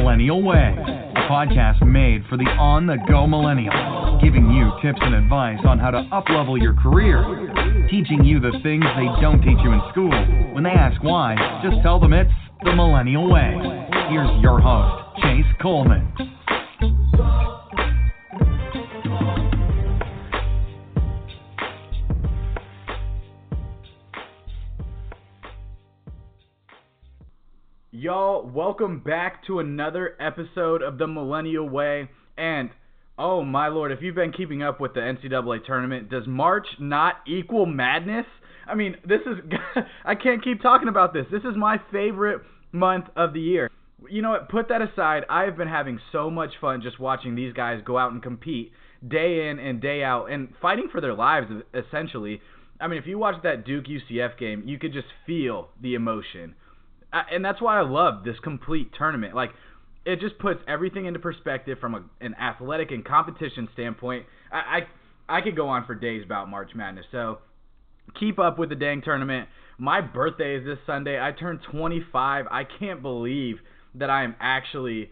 Millennial Way, a podcast made for the on the go millennial, giving you tips and advice on how to uplevel your career, teaching you the things they don't teach you in school. When they ask why, just tell them it's the Millennial Way. Here's your host, Chase Coleman. Y'all, welcome back to another episode of the Millennial Way. And oh my lord, if you've been keeping up with the NCAA tournament, does March not equal madness? I mean, this is I can't keep talking about this. This is my favorite month of the year. You know what? Put that aside. I've been having so much fun just watching these guys go out and compete day in and day out and fighting for their lives essentially. I mean, if you watch that Duke UCF game, you could just feel the emotion and that's why I love this complete tournament. Like, it just puts everything into perspective from a, an athletic and competition standpoint. I, I I could go on for days about March Madness. So keep up with the dang tournament. My birthday is this Sunday. I turned 25. I can't believe that I am actually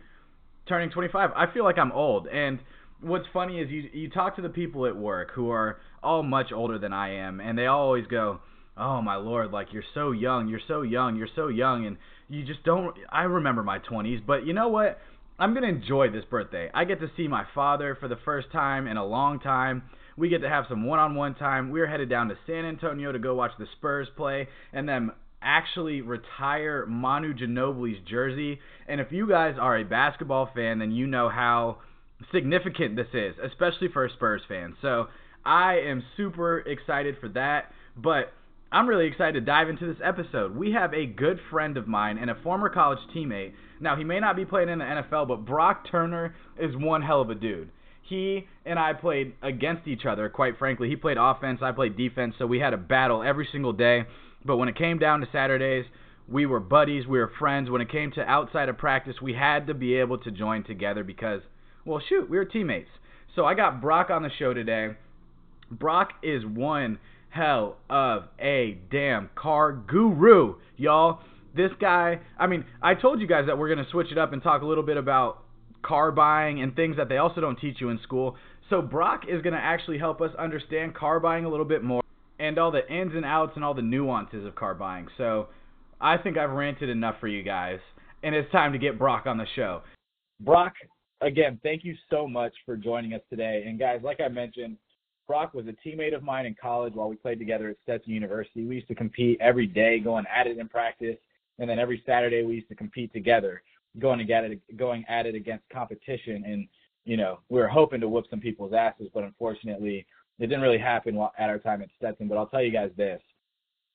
turning 25. I feel like I'm old. And what's funny is you you talk to the people at work who are all much older than I am, and they always go, oh my lord, like you're so young, you're so young, you're so young, and you just don't. I remember my 20s, but you know what? I'm gonna enjoy this birthday. I get to see my father for the first time in a long time. We get to have some one-on-one time. We're headed down to San Antonio to go watch the Spurs play, and then actually retire Manu Ginobili's jersey. And if you guys are a basketball fan, then you know how significant this is, especially for a Spurs fan. So I am super excited for that. But I'm really excited to dive into this episode. We have a good friend of mine and a former college teammate. Now, he may not be playing in the NFL, but Brock Turner is one hell of a dude. He and I played against each other, quite frankly. He played offense, I played defense, so we had a battle every single day. But when it came down to Saturdays, we were buddies, we were friends. When it came to outside of practice, we had to be able to join together because, well, shoot, we were teammates. So I got Brock on the show today. Brock is one hell of a damn car guru, y'all. This guy, I mean, I told you guys that we're going to switch it up and talk a little bit about car buying and things that they also don't teach you in school. So Brock is going to actually help us understand car buying a little bit more and all the ins and outs and all the nuances of car buying. So I think I've ranted enough for you guys, and it's time to get Brock on the show. Brock, again, thank you so much for joining us today. And guys, like I mentioned, Brock was a teammate of mine in college while we played together at Stetson University. We used to compete every day, going at it in practice, and then every Saturday we used to compete together, going at it, going at it against competition. And you know, we were hoping to whoop some people's asses, but unfortunately, it didn't really happen at our time at Stetson. But I'll tell you guys this: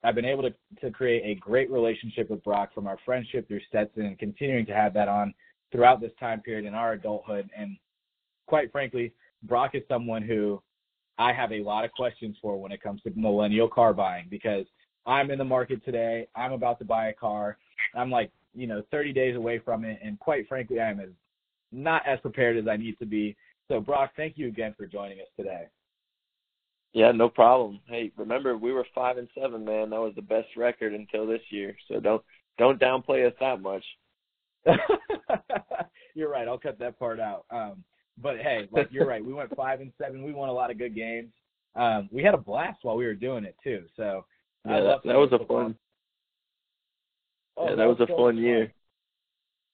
I've been able to to create a great relationship with Brock from our friendship through Stetson, and continuing to have that on throughout this time period in our adulthood. And quite frankly, Brock is someone who I have a lot of questions for when it comes to millennial car buying because I'm in the market today. I'm about to buy a car. I'm like, you know, 30 days away from it, and quite frankly, I'm as not as prepared as I need to be. So, Brock, thank you again for joining us today. Yeah, no problem. Hey, remember we were five and seven, man. That was the best record until this year. So don't don't downplay us that much. You're right. I'll cut that part out. Um, but hey, like you're right. We went five and seven. We won a lot of good games. Um, we had a blast while we were doing it too. So yeah, that, that was a fun. Oh, yeah, that, was, was, a so fun year.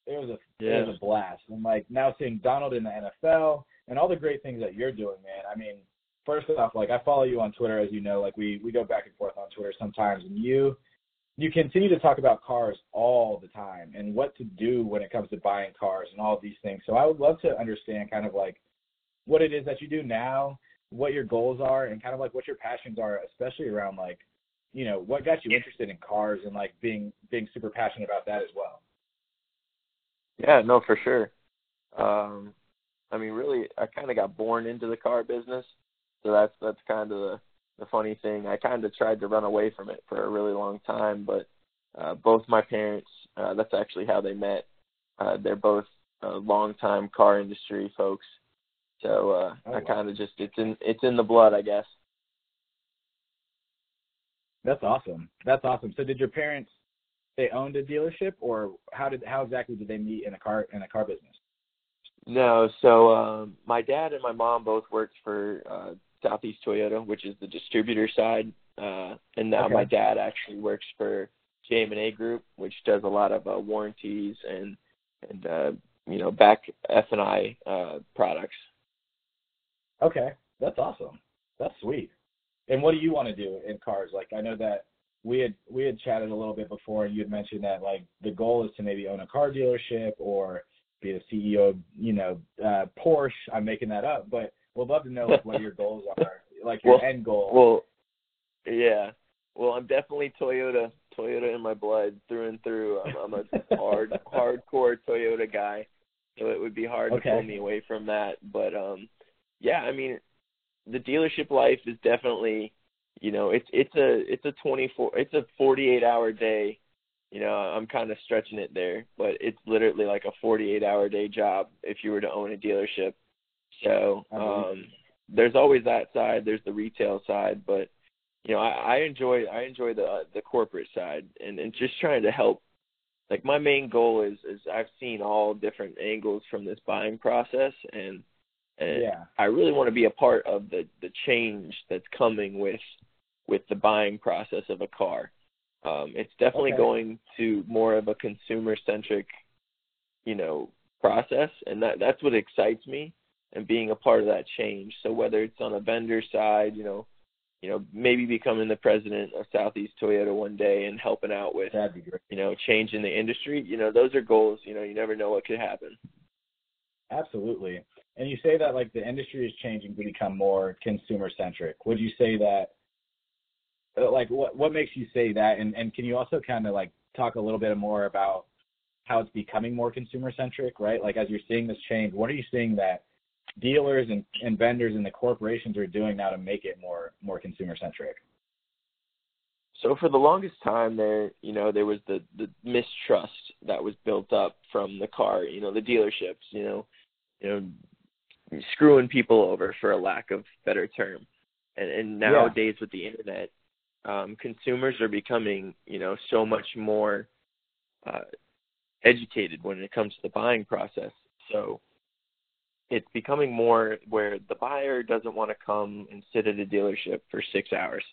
It was a yeah. it was a blast. And like now seeing Donald in the NFL and all the great things that you're doing, man. I mean, first off, like I follow you on Twitter, as you know. Like we we go back and forth on Twitter sometimes, and you you continue to talk about cars all the time and what to do when it comes to buying cars and all these things. So I would love to understand kind of like what it is that you do now, what your goals are, and kind of like what your passions are, especially around like, you know, what got you interested in cars and like being being super passionate about that as well. Yeah, no, for sure. Um, I mean, really, I kind of got born into the car business, so that's that's kind of the the funny thing. I kind of tried to run away from it for a really long time, but uh, both my parents, uh, that's actually how they met. Uh, they're both uh, longtime car industry folks, so uh, oh, I kind of just it's in it's in the blood, I guess. That's awesome. That's awesome. So, did your parents they owned a dealership, or how did how exactly did they meet in a car in a car business? No, so um, my dad and my mom both worked for uh, Southeast Toyota, which is the distributor side, uh, and now Okay. my dad actually works for JM&A Group, which does a lot of uh, warranties and and uh, you know back F and I uh, products. Okay, that's awesome. That's sweet. And what do you want to do in cars? Like I know that we had we had chatted a little bit before, and you had mentioned that like the goal is to maybe own a car dealership or be the CEO of you know uh, Porsche. I'm making that up, but we'd love to know like, what your goals are, like your Well- end goal. Well, yeah. Well, I'm definitely Toyota, Toyota in my blood through and through. I'm, I'm a hard, hardcore Toyota guy, so it would be hard Okay. to pull me away from that. But um, yeah, I mean, the dealership life is definitely, you know, it's it's a it's a 24, it's a 48 hour day. You know, I'm kind of stretching it there, but it's literally like a 48 hour day job if you were to own a dealership. So um, there's always that side. There's the retail side, but you know, I, I enjoy I enjoy the uh, the corporate side and and just trying to help. Like my main goal is is I've seen all different angles from this buying process, and and yeah, I really want to be a part of the the change that's coming with with the buying process of a car. Um, it's definitely Okay. going to more of a consumer centric, you know, process, and that that's what excites me and being a part of that change. So whether it's on a vendor side, you know, you know, maybe becoming the president of Southeast Toyota one day and helping out with, that'd be great. you know, changing the industry, you know, those are goals. You know, you never know what could happen. Absolutely. And you say that like the industry is changing to become more consumer centric. Would you say that uh, like what what makes you say that and and can you also kind of like talk a little bit more about how it's becoming more consumer centric, right? Like as you're seeing this change, what are you seeing that dealers and, and vendors and the corporations are doing now to make it more more consumer centric? So for the longest time there, you know, there was the the mistrust that was built up from the car, you know, the dealerships, you know, you know, screwing people over for a lack of better term. And and Yeah. nowadays with the internet, um consumers are becoming, you know, so much more uh educated when it comes to the buying process. So it's becoming more where the buyer doesn't want to come and sit at a dealership for 6 hours.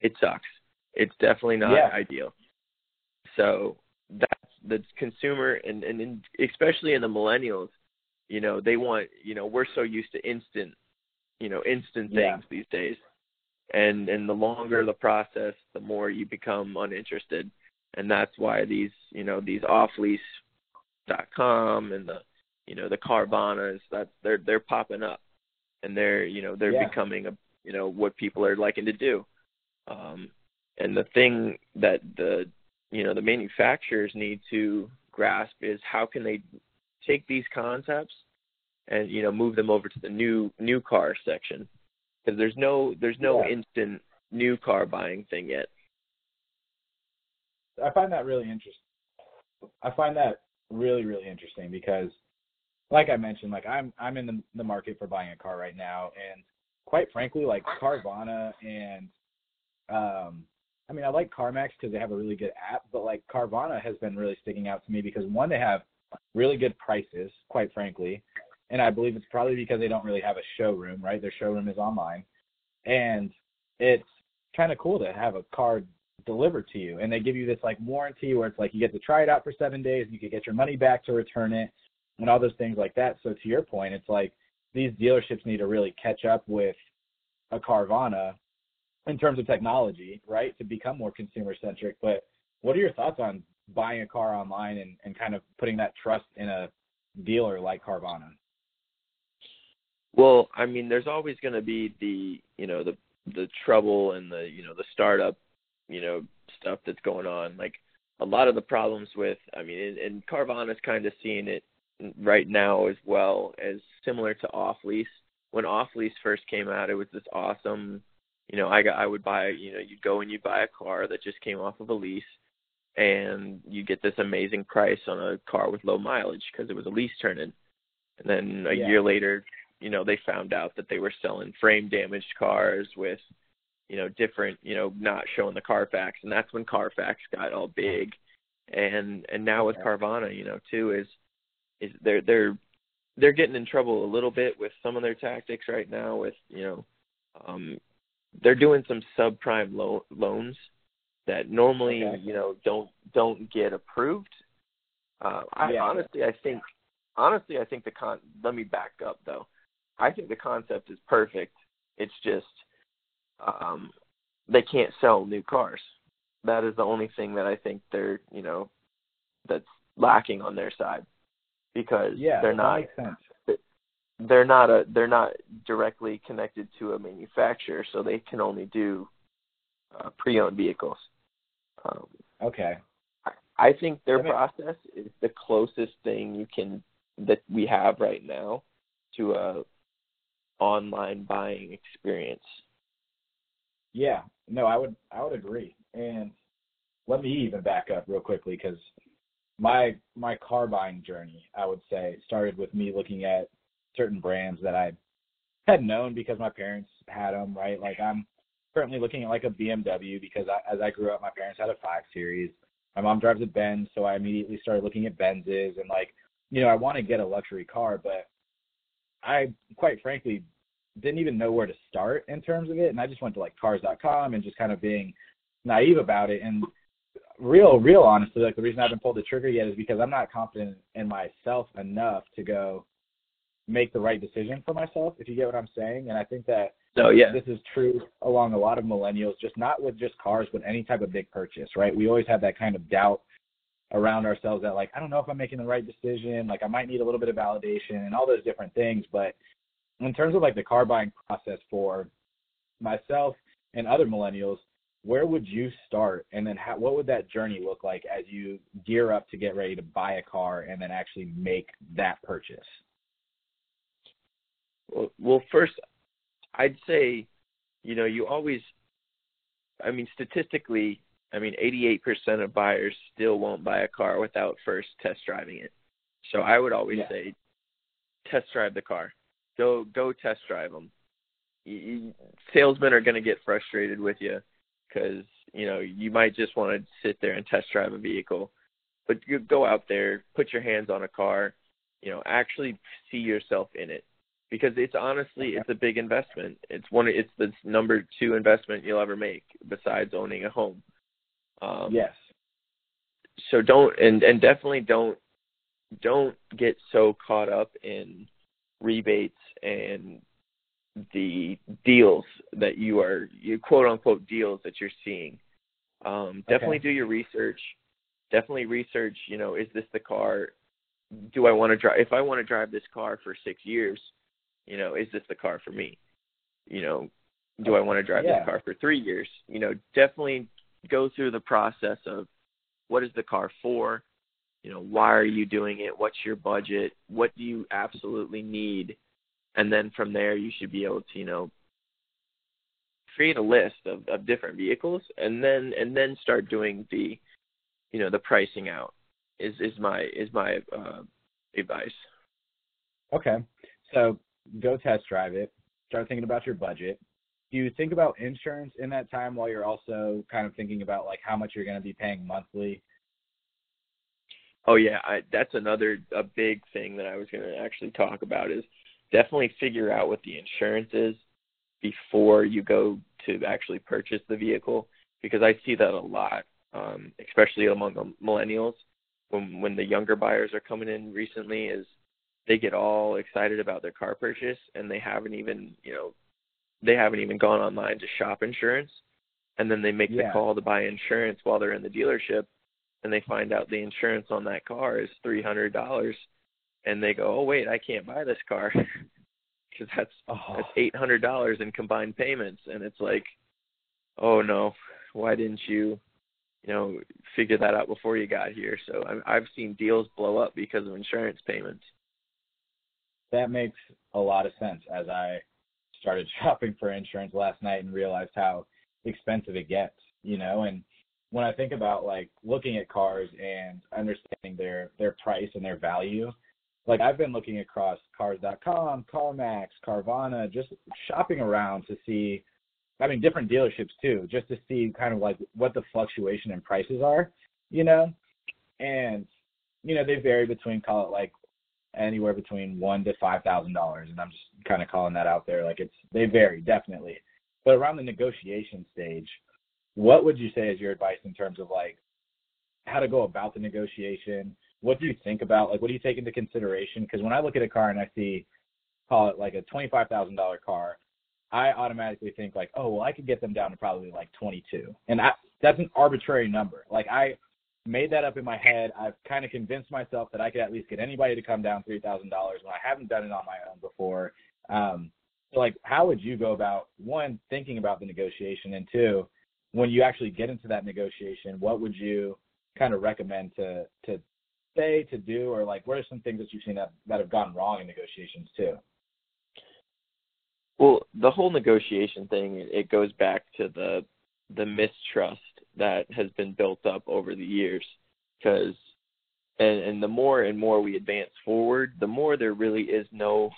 It sucks it's definitely not Yeah. ideal. So that's the consumer and, and in, especially in the millennials, you know, they want you know, we're so used to instant you know, instant Yeah. things these days. And and the longer the process, the more you become uninterested. And that's why these, you know, these off lease dot com and the you know, the Carvanas, that they're they're popping up. And they're you know, they're Yeah. becoming a you know, what people are liking to do. Um and the thing that the you know the manufacturers need to grasp is how can they take these concepts and you know move them over to the new new car section because there's no there's no Yeah. instant new car buying thing yet. I find that really interesting. I find that really really interesting because, like I mentioned, like I'm I'm in the, the market for buying a car right now, and quite frankly, like Carvana and um, I mean I like CarMax because they have a really good app, but like Carvana has been really sticking out to me because one they have really good prices, quite frankly, and I believe it's probably because they don't really have a showroom, right? Their showroom is online, and it's kind of cool to have a car delivered to you and they give you this like warranty where it's like you get to try it out for seven days and you could get your money back to return it and all those things like that. So to your point it's like these dealerships need to really catch up with a carvana in terms of technology right to become more consumer centric but what are your thoughts on buying a car online and, and kind of putting that trust in a dealer like carvana? Well, I mean, there's always going to be the you know the the trouble and the you know the startup you know stuff that's going on. Like a lot of the problems with, I mean, and, and Carvana's kind of seeing it right now as well as similar to off lease. When off lease first came out, it was this awesome. You know, I got I would buy you know you'd go and you'd buy a car that just came off of a lease, and you get this amazing price on a car with low mileage because it was a lease turn in. And then a Yeah. year later, you know, they found out that they were selling frame damaged cars with, you know, different, you know, not showing the Carfax, and that's when Carfax got all big. and and now with Carvana, you know, too is is they're they're they're getting in trouble a little bit with some of their tactics right now. With you know, um, they're doing some subprime lo- loans that normally Okay. you know don't don't get approved. Uh, I Yeah. honestly, I think honestly, I think the con. Let me back up though. I think the concept is perfect. It's just um, they can't sell new cars. That is the only thing that I think they're you know that's lacking on their side because Yeah, they're not they're not a they're not directly connected to a manufacturer, so they can only do uh, pre-owned vehicles. Um, Okay. I think their process is the closest thing you can that we have right now to a online buying experience. Yeah, no, I would I would agree. And let me even back up real quickly because my my car buying journey, I would say, started with me looking at certain brands that I had known because my parents had them. Right, like I'm currently looking at like a BMW because I, as I grew up, my parents had a five series. My mom drives a Benz, so I immediately started looking at Benzes and like, you know, I want to get a luxury car, but I quite frankly didn't even know where to start in terms of it, and I just went to like cars.com and just kind of being naive about it. And real, real honestly, like the reason I haven't pulled the trigger yet is because I'm not confident in myself enough to go make the right decision for myself. If you get what I'm saying, and I think that So yeah, this is true along a lot of millennials, just not with just cars, but any type of big purchase, right? We always have that kind of doubt around ourselves that like, I don't know if I'm making the right decision, like I might need a little bit of validation and all those different things. But in terms of like the car buying process for myself and other millennials, where would you start and then how, what would that journey look like as you gear up to get ready to buy a car and then actually make that purchase? Well, well, first, I'd say, you know, you always, I mean, statistically, I mean, 88% of buyers still won't buy a car without first test driving it. So I would always Yeah. say, test drive the car. Go, go test drive them. You, you, salesmen are going to get frustrated with you because you know you might just want to sit there and test drive a vehicle, but you go out there, put your hands on a car, you know, actually see yourself in it because it's honestly it's a big investment. It's one it's the number two investment you'll ever make besides owning a home. Um, yes. So don't and and definitely don't don't get so caught up in rebates and the deals that you are you quote unquote deals that you're seeing. Um, definitely Okay. do your research. Definitely research. You know, is this the car? Do I want to drive? If I want to drive this car for six years, you know, is this the car for me? You know, do I want to drive Yeah. this car for three years? You know, definitely go through the process of what is the car for? You know, why are you doing it? What's your budget? What do you absolutely need? And then from there, you should be able to, you know, create a list of, of different vehicles, and then and then start doing the, you know, the pricing out. Is is my is my uh, advice. Okay. So go test drive it. Start thinking about your budget. Do you think about insurance in that time while you're also kind of thinking about like how much you're going to be paying monthly? Oh yeah, I, that's another a big thing that I was going to actually talk about is definitely figure out what the insurance is before you go to actually purchase the vehicle because I see that a lot, um, especially among the millennials when when the younger buyers are coming in recently is they get all excited about their car purchase and they haven't even you know they haven't even gone online to shop insurance and then they make Yeah. the call to buy insurance while they're in the dealership and they find out the insurance on that car is three hundred dollars and they go oh wait i can't buy this car. Because that's Oh, that's eight hundred dollars in combined payments and it's like oh no. Why didn't you you know figure that out before you got here? So i've i've seen deals blow up because of insurance payments. That makes a lot of sense as I started shopping for insurance last night and realized how expensive it gets, you know, and when I think about like looking at cars and understanding their their price and their value, like I've been looking across cars.com, CarMax, Carvana, just shopping around to see I mean different dealerships too, just to see kind of like what the fluctuation in prices are, you know. and you know they vary between call it like anywhere between one to five thousand dollars, and I'm just kind of calling that out there. Like it's they vary definitely, but around the negotiation stage, what would you say is your advice in terms of like how to go about the negotiation? What do you think about like what do you take into consideration? Because when I look at a car and I see call it like a twenty five thousand dollar car, I automatically think like, oh well, I could get them down to probably like twenty two, and I, that's an arbitrary number. Like I made that up in my head. I've kind of convinced myself that I could at least get anybody to come down three thousand dollars when I haven't done it on my own before. Um, so like, how would you go about one thinking about the negotiation, and two, when you actually get into that negotiation, what would you kind of recommend to to say to do, or like, what are some things that you've seen that that have gone wrong in negotiations too? Well, the whole negotiation thing it goes back to the the mistrust that has been built up over the years because and and the more and more we advance forward the more there really is no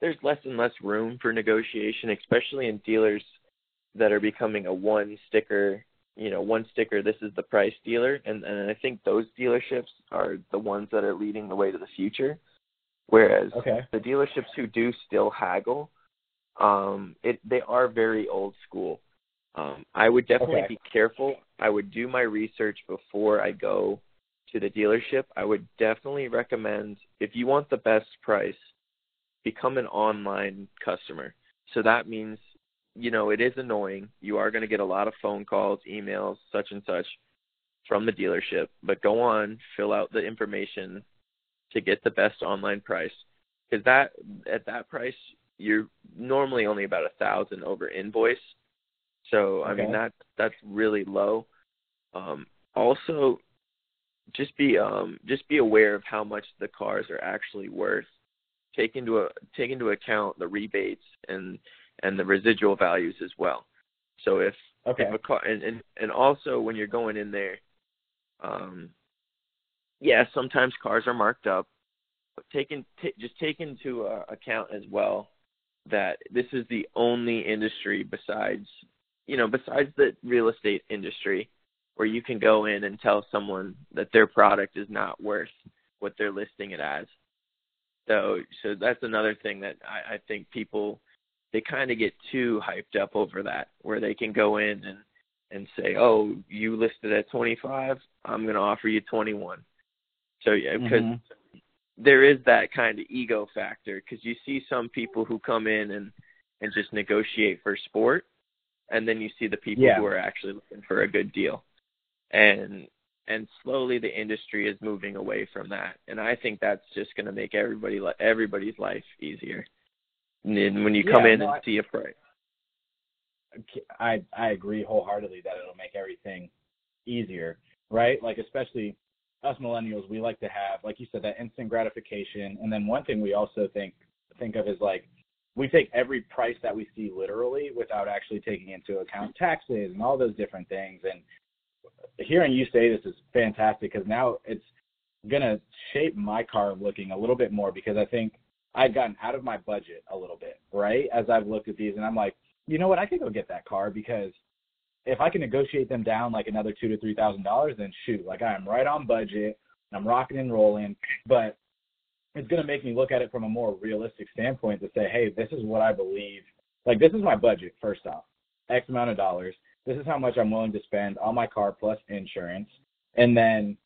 there's less and less room for negotiation especially in dealers that are becoming a one sticker you know one sticker this is the price dealer and and I think those dealerships are the ones that are leading the way to the future whereas okay. the dealerships who do still haggle um it they are very old school um, I would definitely okay. be careful. I would do my research before I go to the dealership. I would definitely recommend if you want the best price, become an online customer. So that means, you know, it is annoying. You are going to get a lot of phone calls, emails, such and such from the dealership, but go on, fill out the information to get the best online price. Because that at that price, you're normally only about a thousand over invoice so I mean that that's really low. Um, also, just be um, just be aware of how much the cars are actually worth. Take into a, take into account the rebates and and the residual values as well. So if okay. if a car and, and and also when you're going in there, um, yeah, sometimes cars are marked up. But taking t- just take into uh, account as well that this is the only industry besides you know, besides the real estate industry, where you can go in and tell someone that their product is not worth what they're listing it as. So, so that's another thing that I, I think people they kind of get too hyped up over that, where they can go in and and say, "Oh, you listed at 25, I'm going to offer you 21." So yeah, because mm-hmm. there is that kind of ego factor because you see some people who come in and and just negotiate for sport and then you see the people yeah. who are actually looking for a good deal and and slowly the industry is moving away from that and i think that's just going to make everybody everybody's life easier and when you come yeah, in no, and I, see a price i i agree wholeheartedly that it'll make everything easier right? Like especially us millennials we like to have like you said that instant gratification. And then one thing we also think think of is like we take every price that we see literally without actually taking into account taxes and all those different things. And hearing you say this is fantastic because now it's gonna shape my car looking a little bit more because I think I've gotten out of my budget a little bit, right? As I've looked at these and I'm like, you know what, I could go get that car because if I can negotiate them down like another two to three thousand dollars, then shoot, like I'm right on budget, I'm rocking and rolling. But it's going to make me look at it from a more realistic standpoint to say, hey, this is what I believe. Like, this is my budget, first off, X amount of dollars. This is how much I'm willing to spend on my car plus insurance. And then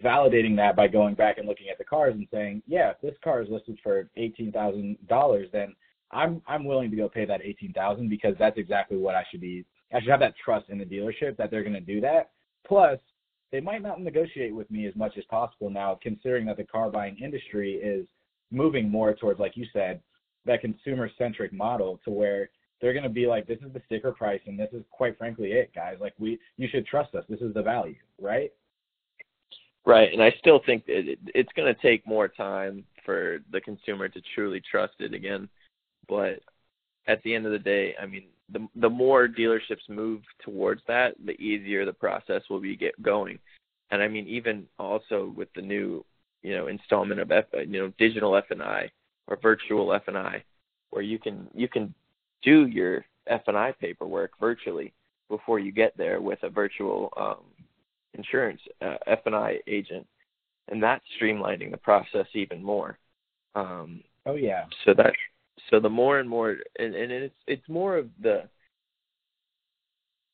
validating that by going back and looking at the cars and saying, yeah, if this car is listed for $18,000, then I'm I'm willing to go pay that 18,000 because that's exactly what I should be. I should have that trust in the dealership that they're going to do that. Plus, they might not negotiate with me as much as possible now, considering that the car buying industry is moving more towards, like you said, that consumer centric model to where they're going to be like, this is the sticker price, and this is quite frankly it, guys. Like we, you should trust us. This is the value, right? Right, and I still think it's going to take more time for the consumer to truly trust it again. But at the end of the day, I mean, the the more dealerships move towards that, the easier the process will be get going. And I mean, even also with the new, you know, installment of F, you know, digital F and I or virtual F and I, where you can you can do your F and I paperwork virtually before you get there with a virtual um, insurance uh, F&I agent, and that's streamlining the process even more. Um, oh yeah. So that so the more and more and, and it's it's more of the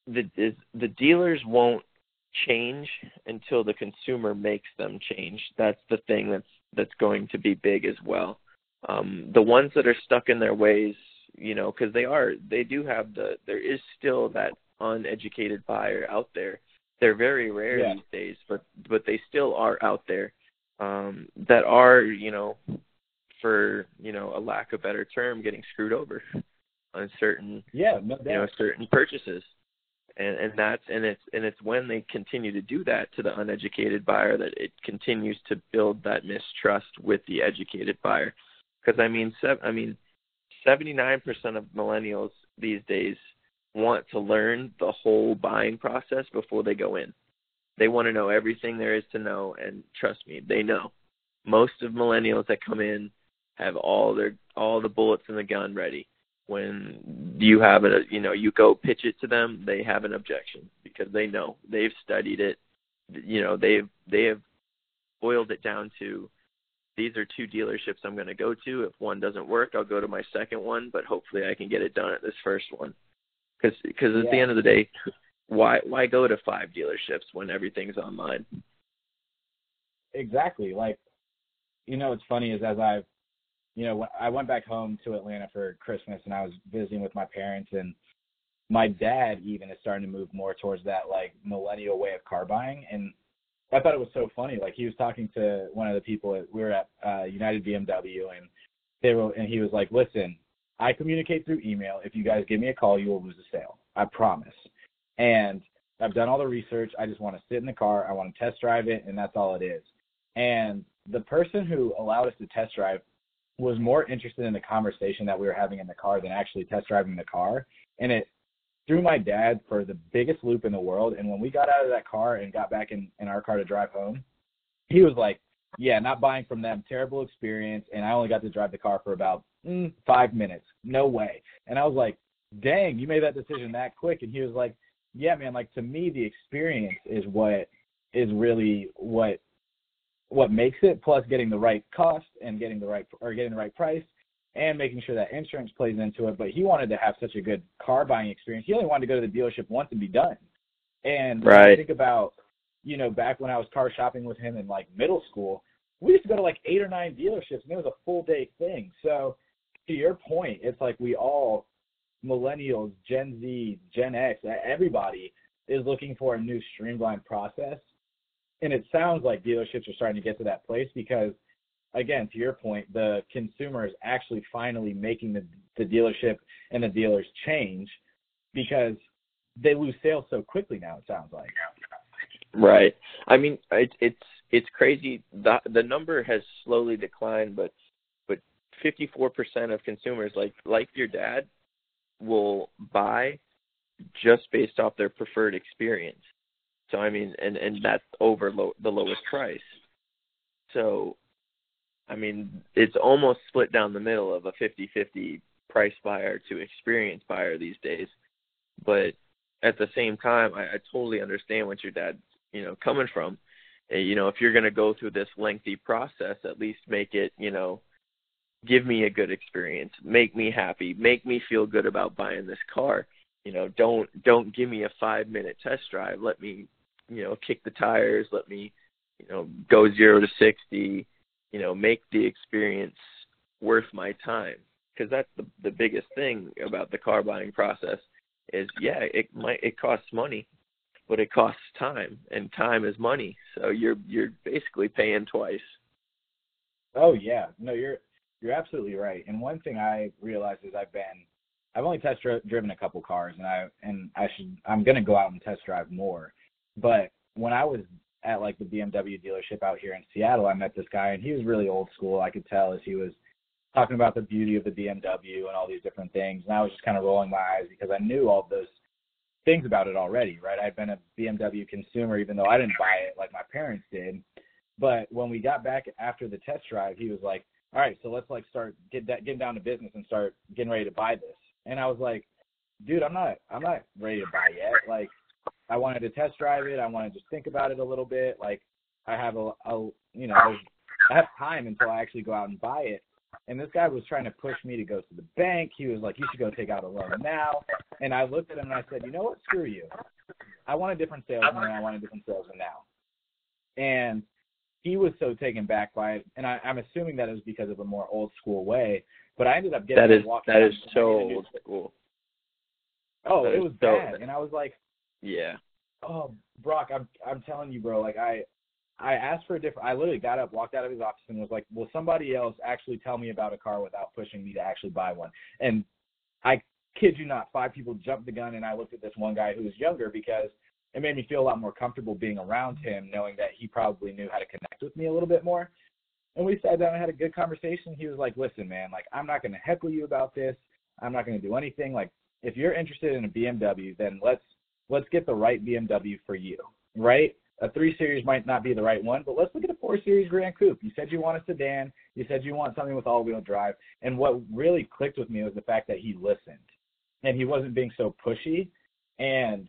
the is the dealers won't change until the consumer makes them change. That's the thing that's that's going to be big as well. Um, the ones that are stuck in their ways, you know, because they are, they do have the. There is still that uneducated buyer out there. They're very rare yeah. these days, but but they still are out there um, that are, you know, for you know a lack of better term, getting screwed over on certain, yeah, no you know, certain purchases. And and that's and it's and it's when they continue to do that to the uneducated buyer that it continues to build that mistrust with the educated buyer. Because i mean sev- i mean 79% of millennials these days want to learn the whole buying process before they go in. They want to know everything there is to know and trust me they know. Most of millennials that come in have all their all the bullets in the gun ready. When you have a you know you go pitch it to them they have an objection because they know. They've studied it. You know they've they have boiled it down to these are two dealerships I'm going to go to. If one doesn't work I'll go to my second one but hopefully I can get it done at this first one cuz cuz at yeah. the end of the day why why go to five dealerships when everything's online exactly like you know what's funny is as I've you know, I went back home to Atlanta for Christmas and I was visiting with my parents and my dad even is starting to move more towards that like millennial way of car buying and I thought it was so funny. Like he was talking to one of the people at we were at uh United BMW and they were and he was like, Listen, I communicate through email. If you guys give me a call, you will lose a sale. I promise. And I've done all the research. I just want to sit in the car. I want to test drive it, and that's all it is. And the person who allowed us to test drive was more interested in the conversation that we were having in the car than actually test driving the car. And it threw my dad for the biggest loop in the world. And when we got out of that car and got back in, in our car to drive home, he was like, Yeah, not buying from them. Terrible experience. And I only got to drive the car for about mm, five minutes. No way. And I was like, Dang, you made that decision that quick. And he was like, Yeah, man, like to me, the experience is what is really what what makes it, plus getting the right cost and getting the right or getting the right price and making sure that insurance plays into it. But he wanted to have such a good car buying experience. He only wanted to go to the dealership once and be done. And right. think about, you know, back when I was car shopping with him in like middle school, we used to go to like eight or nine dealerships and it was a full day thing. So to your point, it's like we all millennials, Gen Z, Gen X, everybody is looking for a new streamlined process. And it sounds like dealerships are starting to get to that place because again to your point the consumer is actually finally making the, the dealership and the dealers change because they lose sales so quickly now it sounds like. Right. I mean it, it's it's crazy. The the number has slowly declined but but 54% of consumers like like your dad will buy just based off their preferred experience so I mean, and and that's over low, the lowest price. So, I mean, it's almost split down the middle of a 50-50 price buyer to experience buyer these days. But at the same time, I, I totally understand what your dad's you know coming from. You know, if you're going to go through this lengthy process, at least make it you know give me a good experience, make me happy, make me feel good about buying this car. You know, don't don't give me a five minute test drive. Let me you know, kick the tires, let me, you know, go zero to sixty, you know, make the experience worth my time. Because that's the the biggest thing about the car buying process is yeah, it might it costs money, but it costs time, and time is money. So you're you're basically paying twice. Oh yeah, no, you're you're absolutely right. And one thing I realized is I've been I've only test driven a couple cars, and I and I should I'm gonna go out and test drive more. But when I was at like the BMW dealership out here in Seattle, I met this guy and he was really old school. I could tell as he was talking about the beauty of the BMW and all these different things. And I was just kind of rolling my eyes because I knew all those things about it already, right? I'd been a BMW consumer even though I didn't buy it like my parents did. But when we got back after the test drive, he was like, "All right, so let's like start get that getting down to business and start getting ready to buy this." And I was like, "Dude, I'm not I'm not ready to buy yet. Like I wanted to test drive it. I wanted to just think about it a little bit. Like I have a, a you know, I have time until I actually go out and buy it. And this guy was trying to push me to go to the bank. He was like, "You should go take out a loan now." And I looked at him and I said, "You know what? Screw you. I want a different salesman. I want a different salesman now." And he was so taken back by it, and I, I'm assuming that it was because of a more old school way. But I ended up getting that is that is so old school. Oh, that it was so- bad, and I was like, Yeah. "Oh, Brock, I'm I'm telling you, bro. Like I I asked for a different. I literally got up, walked out of his office, and was like, "Will somebody else actually tell me about a car without pushing me to actually buy one?" And I kid you not, five people jumped the gun, and I looked at this one guy who was younger because it made me feel a lot more comfortable being around him, knowing that he probably knew how to connect with me a little bit more. And we sat down and had a good conversation. He was like, "Listen, man, like I'm not going to heckle you about this. I'm not going to do anything. Like if you're interested in a BMW, then let's let's get the right BMW for you, right? A three series might not be the right one, but let's look at a four series Gran Coupe. You said you want a sedan. You said you want something with all wheel drive. And what really clicked with me was the fact that he listened and he wasn't being so pushy. And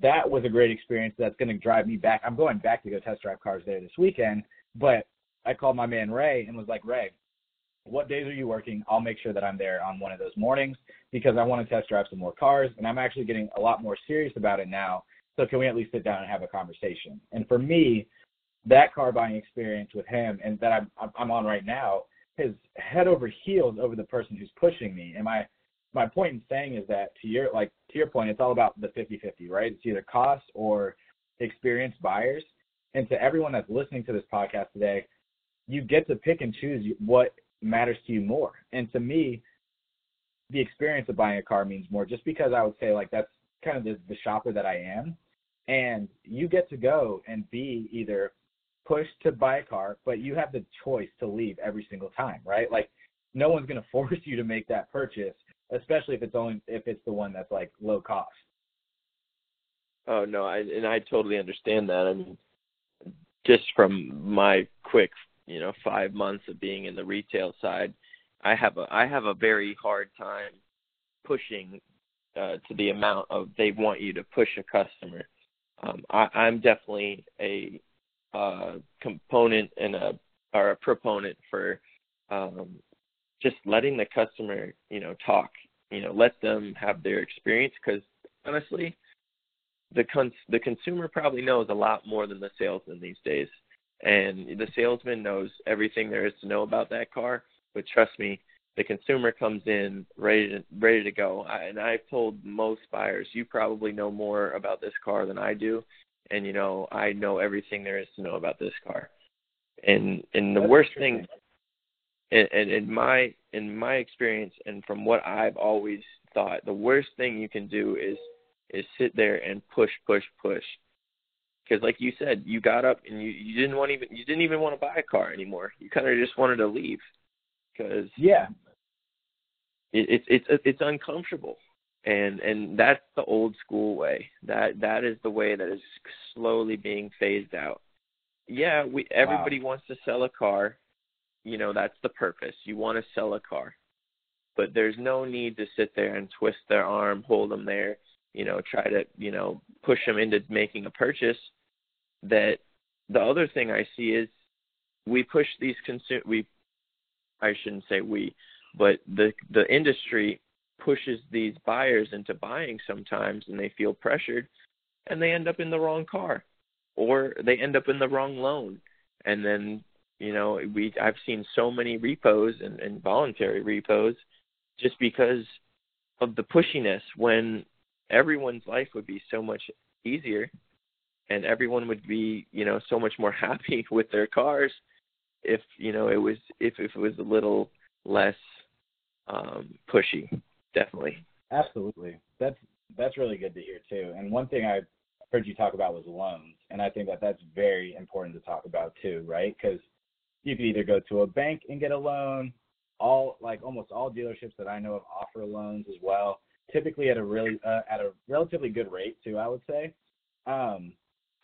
that was a great experience. That's going to drive me back. I'm going back to go test drive cars there this weekend. But I called my man Ray and was like, Ray, what days are you working? I'll make sure that I'm there on one of those mornings because I want to test drive some more cars. And I'm actually getting a lot more serious about it now so can we at least sit down and have a conversation? And for me, that car buying experience with him and that I'm I'm on right now is head over heels over the person who's pushing me. And my my point in saying is that to your like to your point, it's all about the 50-50, right? It's either cost or experienced buyers. And to everyone that's listening to this podcast today, you get to pick and choose what matters to you more. And to me, the experience of buying a car means more just because I would say like that's kind of the, the shopper that I am. And you get to go and be either pushed to buy a car, but you have the choice to leave every single time, right? Like no one's going to force you to make that purchase, especially if it's only if it's the one that's like low cost. Oh no, I and I totally understand that. I mean, just from my quick, you know, five months of being in the retail side, I have a I have a very hard time pushing uh, to the amount of they want you to push a customer. Um, I, I'm definitely a uh, component and a or a proponent for um, just letting the customer, you know, talk. You know, let them have their experience because honestly, the cons- the consumer probably knows a lot more than the salesman these days, and the salesman knows everything there is to know about that car. But trust me, the consumer comes in ready to ready to go. I, and I've told most buyers, you probably know more about this car than I do, and you know I know everything there is to know about this car. And and the That's worst thing, and, and in my in my experience, and from what I've always thought, the worst thing you can do is is sit there and push, push, push. Because like you said, you got up and you you didn't want even you didn't even want to buy a car anymore. You kind of just wanted to leave. Because Yeah, it, it's it's it's uncomfortable. And and that's the old school way. That that is the way that is slowly being phased out. Yeah we everybody wants to sell a car you know that's the purpose. You want to sell a car. But there's no need to sit there and twist their arm hold them there you know try to you know push them into making a purchase. That the other thing i see is we push these consume we i shouldn't say we but the the industry pushes these buyers into buying sometimes and they feel pressured and they end up in the wrong car or they end up in the wrong loan. And then you know we i've seen so many repos and, and voluntary repos just because of the pushiness when everyone's life would be so much easier and everyone would be you know so much more happy with their cars if you know it was if if it was a little less um pushy definitely absolutely. That's that's really good to hear too. And one thing I heard you talk about was loans, and I think that that's very important to talk about too, right? Because you could either go to a bank and get a loan. All like almost all dealerships that I know of offer loans as well, typically at a really uh, at a relatively good rate too. I would say. Um,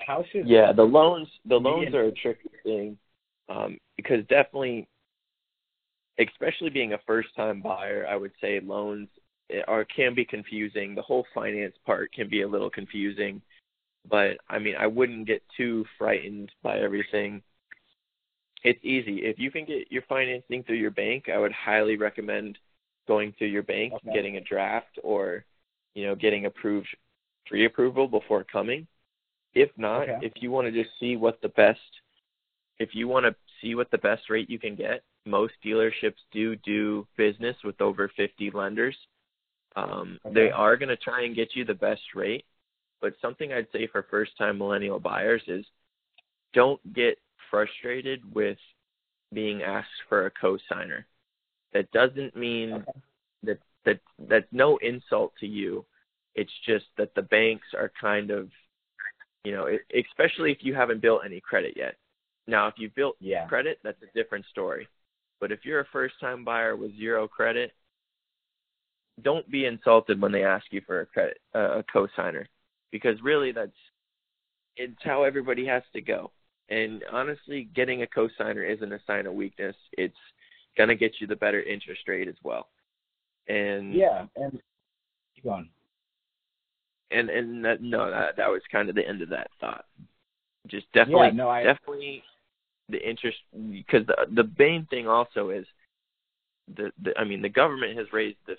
how should yeah the loans the loans are a tricky thing um because definitely especially being a first time buyer i would say loans are can be confusing the whole finance part can be a little confusing But I mean, I wouldn't get too frightened by everything. It's easy. If you can get your financing through your bank, I would highly recommend going through your bank, Okay. getting a draft or you know, getting approved pre-approval before coming. If not, Okay. if you want to just see what the best if you want to see what the best rate you can get, most dealerships do do business with over 50 lenders. Um, Okay. They are going to try and get you the best rate, but something I'd say for first-time millennial buyers is don't get frustrated with being asked for a co-signer. That doesn't mean Okay. that that that's no insult to you. It's just that the banks are kind of, you know, e- especially if you haven't built any credit yet. Now, if you've built Yeah. credit, that's a different story. But if you're a first time buyer with zero credit, don't be insulted when they ask you for a credit uh, a cosigner because really that's it's how everybody has to go. And honestly, getting a cosigner isn't a sign of weakness. It's going to get you the better interest rate as well. And Yeah, and keep going. and and that, no, that that was kind of the end of that thought. Just definitely, Yeah, no, I- definitely the interest because the the main thing also is the, the I mean the government has raised the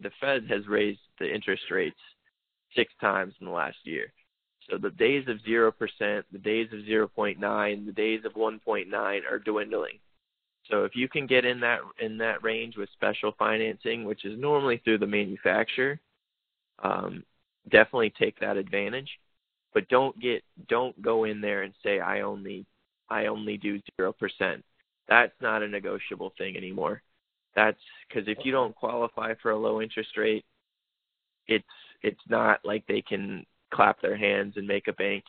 the Fed has raised the interest rates six times in the last year. So the days of zero percent, the days of zero point nine, the days of one point nine are dwindling. So if you can get in that in that range with special financing, which is normally through the manufacturer, um, definitely take that advantage. But don't get don't go in there and say I only I only do zero percent. That's not a negotiable thing anymore. That's because if you don't qualify for a low interest rate, it's it's not like they can clap their hands and make a bank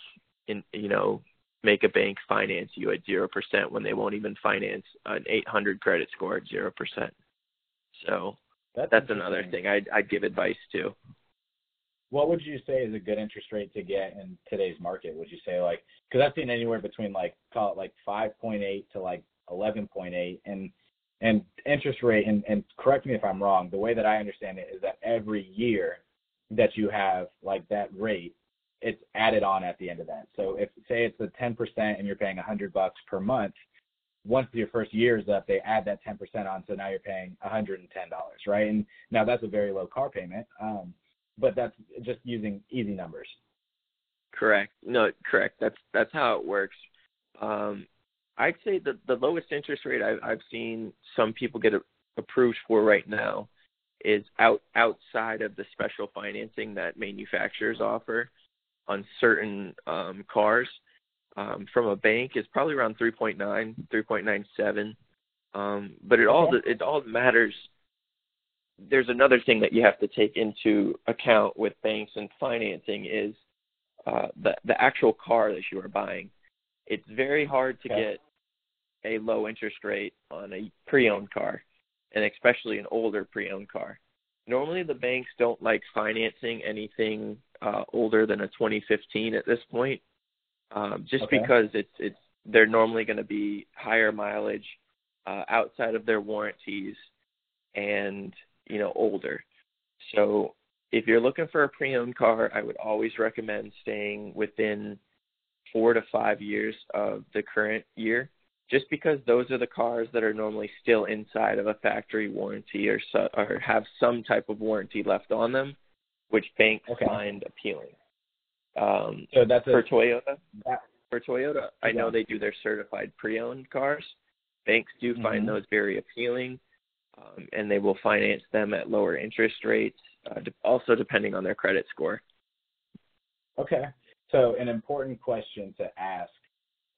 in you know make a bank finance you at zero percent when they won't even finance an 800 credit score at zero percent. So that's another thing I'd I'd give advice to. What would you say is a good interest rate to get in today's market? Would you say like because I've seen anywhere between like call it like 5.8 to like 11.8 and and interest rate and and correct me if I'm wrong. The way that I understand it is that every year that you have like that rate, it's added on at the end of that. So if say it's the 10% and you're paying 100 bucks per month, once your first year is up, they add that 10% on, so now you're paying $110, right? And now that's a very low car payment, um, but that's just using easy numbers. Correct. No, correct. That's that's how it works. Um, I'd say the the lowest interest rate I've I've seen some people get a, approved for right now is out outside of the special financing that manufacturers offer on certain um, cars. Um, from a bank is probably around 3.9, 3.97. Um, but it all it all matters. There's another thing that you have to take into account with banks and financing is uh, the the actual car that you are buying. It's very hard to Okay. get a low interest rate on a pre-owned car, and especially an older pre-owned car. Normally, the banks don't like financing anything uh, older than a 2015 at this point, um, just Okay. because it's it's they're normally going to be higher mileage, uh, outside of their warranties, and you know older. So if you're looking for a pre-owned car, I would always recommend staying within four to five years of the current year, just because those are the cars that are normally still inside of a factory warranty or so, or have some type of warranty left on them, which banks Okay. find appealing. Um, So that's a for Toyota, that, for Toyota, I know they do their certified pre-owned cars. Banks do find Mhm. those very appealing, um, and they will finance them at lower interest rates, uh, also depending on their credit score. okay. So an important question to ask,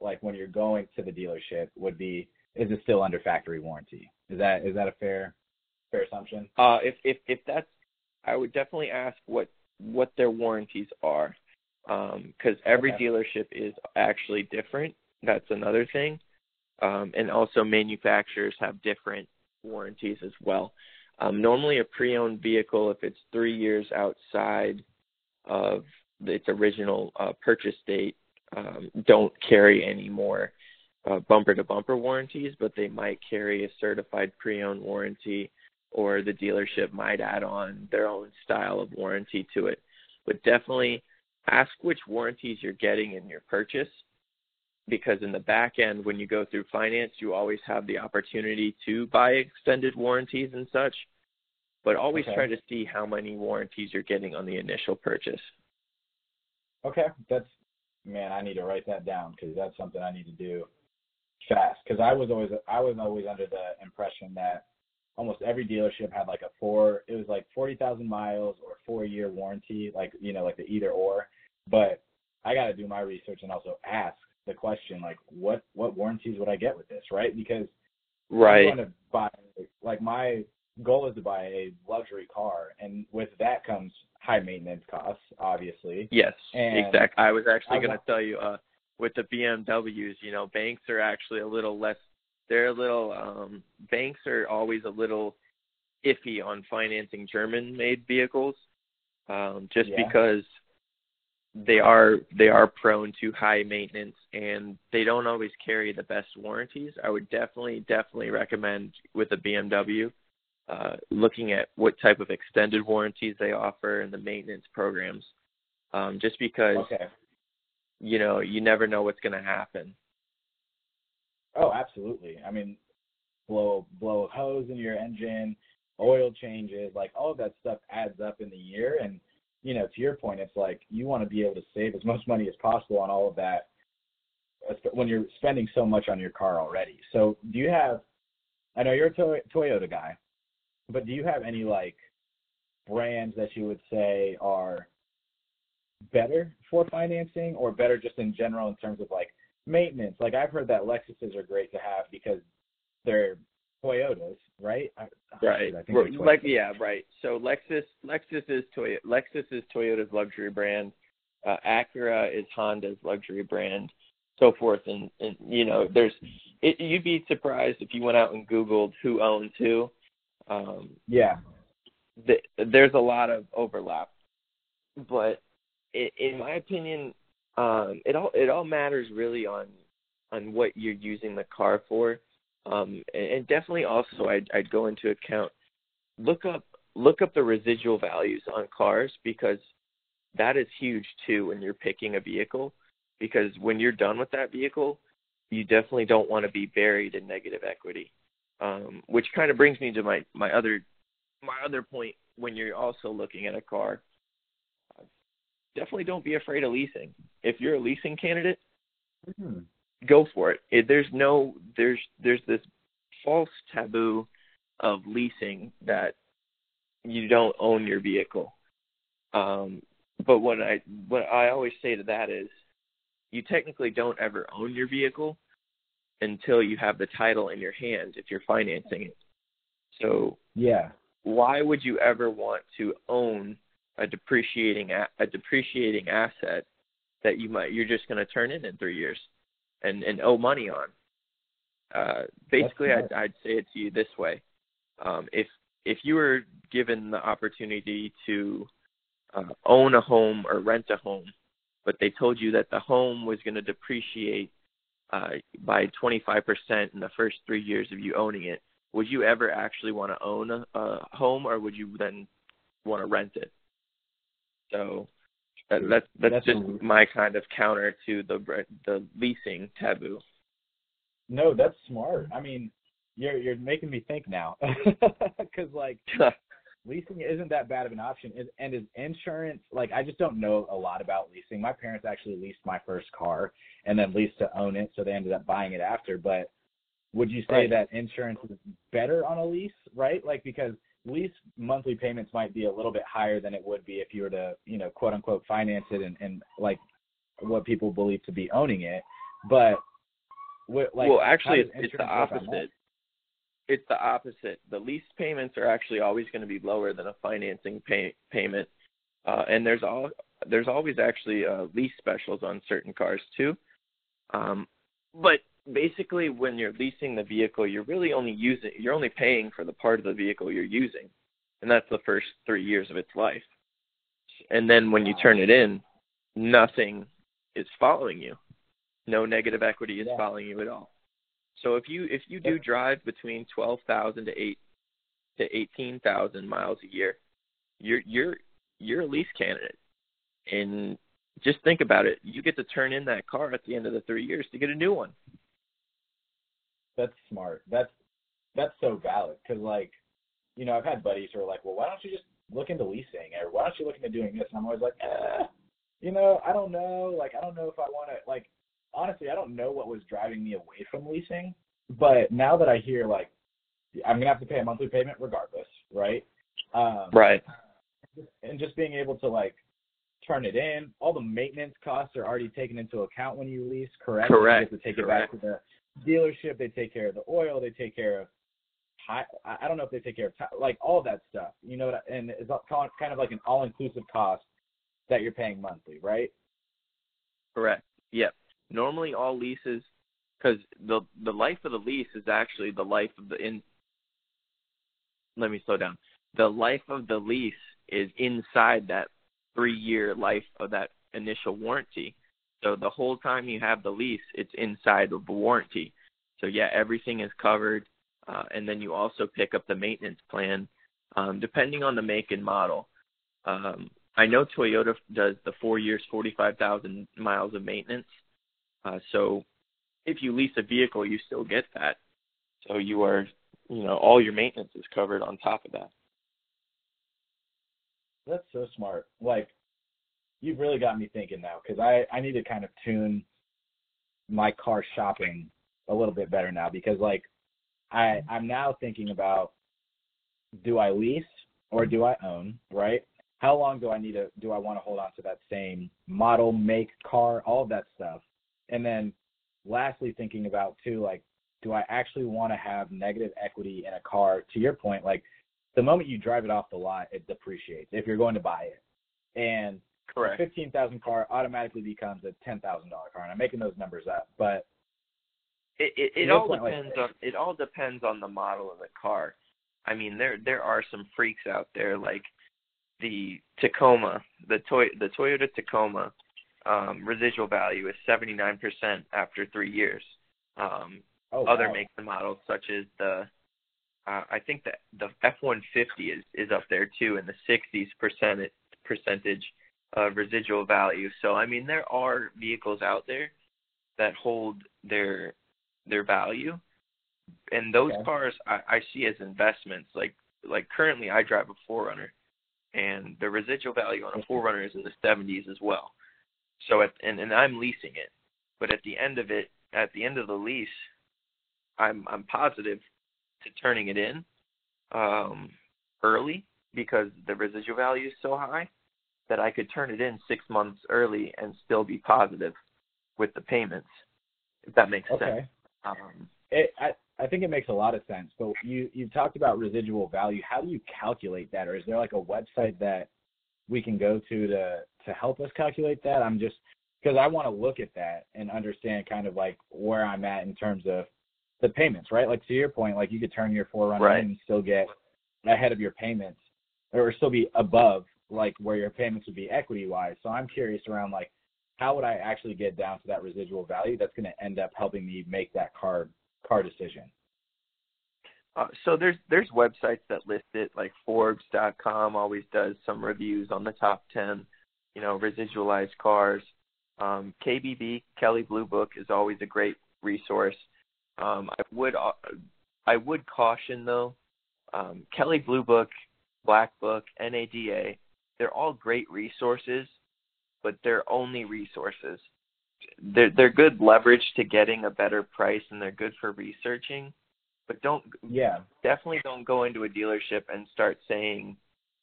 like when you're going to the dealership, would be: Is it still under factory warranty? Is that is that a fair fair assumption? Uh, if if if that's, I would definitely ask what what their warranties are, because every Okay. dealership is actually different. That's another thing, um, and also manufacturers have different warranties as well. Um, normally, a pre-owned vehicle, if it's three years outside of its original uh, purchase date, um, don't carry any more uh, bumper-to-bumper warranties, but they might carry a certified pre-owned warranty or the dealership might add on their own style of warranty to it. But definitely ask which warranties you're getting in your purchase because in the back end when you go through finance you always have the opportunity to buy extended warranties and such but always Okay. try to see how many warranties you're getting on the initial purchase Okay, that's man. I need to write that down because that's something I need to do fast. Because I was always I was always under the impression that almost every dealership had like a four. It was like forty thousand miles or four year warranty, like you know, like the either or. But I got to do my research and also ask the question like, what what warranties would I get with this, right? Because I'm right going to buy like my goal is to buy a luxury car, and with that comes high maintenance costs, obviously. yes And exactly i was actually going to tell you uh with the bmws you know banks are actually a little less they're a little um banks are always a little iffy on financing german made vehicles um just Yeah. because they are they are prone to high maintenance and they don't always carry the best warranties i would definitely definitely recommend with a bmw uh looking at what type of extended warranties they offer and the maintenance programs um just because Okay. you know you never know what's going to happen Oh, absolutely. I mean, blow blow a hose in your engine, oil changes, like all of that stuff adds up in the year. And you know, to your point, it's like you want to be able to save as much money as possible on all of that when you're spending so much on your car already. So, do you have? I know you're a Toyota guy, but do you have any like brands that you would say are better for financing or better just in general in terms of like maintenance. Like I've heard that Lexuses are great to have because they're Toyotas, right? I, oh, right. I think like yeah right. So lexus lexus is toyota lexus is toyota's luxury brand. Uh acura is honda's luxury brand so forth. And and you know there's it, you'd be surprised if you went out and googled who owns who um yeah, th- there's a lot of overlap but i in my opinion um it all it all matters really on on what you're using the car for. Um and, and definitely also I'd I'd go into account look up look up the residual values on cars because that is huge too when you're picking a vehicle because when you're done with that vehicle you definitely don't want to be buried in negative equity um which kind of brings me to my my other my other point when you're also looking at a car definitely don't be afraid of leasing if you're a leasing candidate Hmm. go for it. it there's no there's there's this false taboo of leasing that you don't own your vehicle um but what i what i always say to that is you technically don't ever own your vehicle until you have the title in your hand if you're financing it. So yeah, why would you ever want to own a depreciating a, a depreciating asset that you might you're just going to turn in in three years and and owe money on? Uh basically i'd i'd say it to you this way. Um if if you were given the opportunity to uh, own a home or rent a home but they told you that the home was going to depreciate uh by 25% in the first 3 years of you owning it would you ever actually want to own a, a home or would you then want to rent it so that, that's that's, That's just a- my kind of counter to the the leasing taboo. no, that's smart. I mean, you're you're making me think now because like leasing isn't that bad of an option. Is, and is insurance like I just don't know a lot about leasing. My parents actually leased my first car and then leased to own it, so they ended up buying it after. But would you say Right. that insurance is better on a lease, right? Like because lease monthly payments might be a little bit higher than it would be if you were to, you know, quote unquote finance it and, and like what people believe to be owning it. But what, like well, actually, it's, it's the insurance work on that? opposite. It's the opposite. The lease payments are actually always going to be lower than a financing pay, payment, uh, and there's all there's always actually uh, lease specials on certain cars too. Um, but basically, when you're leasing the vehicle, you're really only using you're only paying for the part of the vehicle you're using, and that's the first three years of its life. And then when you turn it in, nothing is following you. No negative equity is Yeah. following you at all. So if you if you do drive between twelve thousand to eight to eighteen thousand miles a year, you're you're you're a lease candidate. And just think about it. You get to turn in that car at the end of the three years to get a new one. That's smart. That's that's so valid because like, you know, I've had buddies who are like, well, why don't you just look into leasing or why don't you look into doing this? And I'm always like, eh, you know, I don't know. Like, I don't know if I want to. Like, honestly, I don't know what was driving me away from leasing. But now that I hear like, I'm gonna have to pay a monthly payment regardless, right? Um, right. And just being able to like turn it in. All the maintenance costs are already taken into account when you lease, correct? Correct. You have to take correct. it back to the dealership. They take care of the oil. They take care of I don't know if they take care of like all that stuff. You know, and it's kind of like an all-inclusive cost that you're paying monthly, right? Correct. Yep. Normally, all leases, because the the life of the lease is actually the life of the in. Let me slow down. The life of the lease is inside that three-year life of that initial warranty. So the whole time you have the lease, it's inside of the warranty. So yeah, everything is covered uh, and then you also pick up the maintenance plan um, depending on the make and model. Um, I know Toyota does the four years, 45,000 miles of maintenance. Uh, so if you lease a vehicle, you still get that. So you are, you know, all your maintenance is covered on top of that. That's so smart. Like, you've really got me thinking now because I I need to kind of tune my car shopping a little bit better now because like I I'm now thinking about do I lease or do I own, right? How long do I need to do I want to hold on to that same model, make, car, all of that stuff? And then lastly thinking about too like do I actually want to have negative equity in a car to your point like the moment you drive it off the lot it depreciates if you're going to buy it. And Correct. a 15,000 car automatically becomes a $10,000 car and I'm making those numbers up, but it it, it all depends on it all depends on the model of the car. I mean, there there are some freaks out there like the Tacoma, the toy the Toyota Tacoma um, residual value is 79% after three years. Um, oh, other wow. makes and models such as the uh, I think that the F150 is is up there too in the 60s percent percentage of residual value. So I mean, there are vehicles out there that hold their their value. And those okay. cars I, I see as investments. Like like currently I drive a 4Runner, and the residual value on a 4Runner is in the 70s as well. So at and, and I'm leasing it, but at the end of it, at the end of the lease, I'm I'm positive to turning it in um, early because the residual value is so high that I could turn it in six months early and still be positive with the payments. If that makes okay. sense. Um, it, I I think it makes a lot of sense. But you you talked about residual value. How do you calculate that, or is there like a website that we can go to to to help us calculate that? I'm just because I want to look at that and understand kind of like where I'm at in terms of the payments, right? Like to your point, like you could turn your 4Runner right. in and still get ahead of your payments, or still be above like where your payments would be equity wise. So I'm curious around like how would I actually get down to that residual value that's going to end up helping me make that car car decision? Uh, so there's there's websites that list it, like Forbes.com always does some reviews on the top ten, you know, residualized cars. Um, KBB Kelley Blue Book is always a great resource. Um, I would uh, I would caution though, um, Kelley Blue Book, Black Book, NADA, they're all great resources but they're only resources. They're they're good leverage to getting a better price, and they're good for researching. But don't yeah definitely don't go into a dealership and start saying,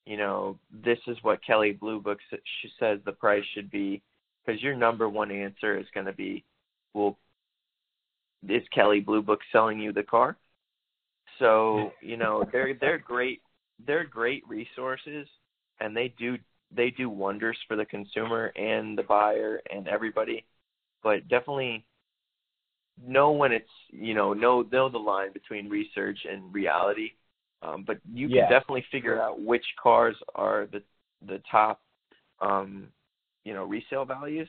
you know, this is what Kelley Blue Book says the price should be, because your number one answer is going to be, well, is Kelley Blue Book selling you the car? So you know they're they're great they're great resources, and they do they do wonders for the consumer and the buyer and everybody. But definitely know when it's you know know know the line between research and reality. Um, but you can yeah. definitely figure out which cars are the the top um, you know resale values.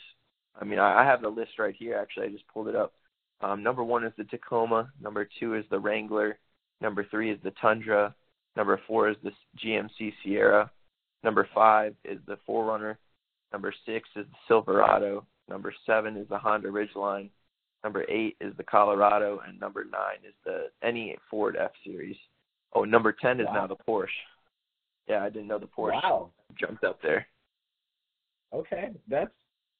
I mean, I, I have the list right here. Actually, I just pulled it up. Um, number one is the Tacoma. Number two is the Wrangler. Number three is the Tundra. Number four is the GMC Sierra. Number five is the 4Runner. Number six is the Silverado. Number seven is the Honda Ridgeline. Number eight is the Colorado, and number nine is the any Ford F Series. Oh, number ten is Wow. now the Porsche. Yeah, I didn't know the Porsche Wow. jumped up there. Okay, that's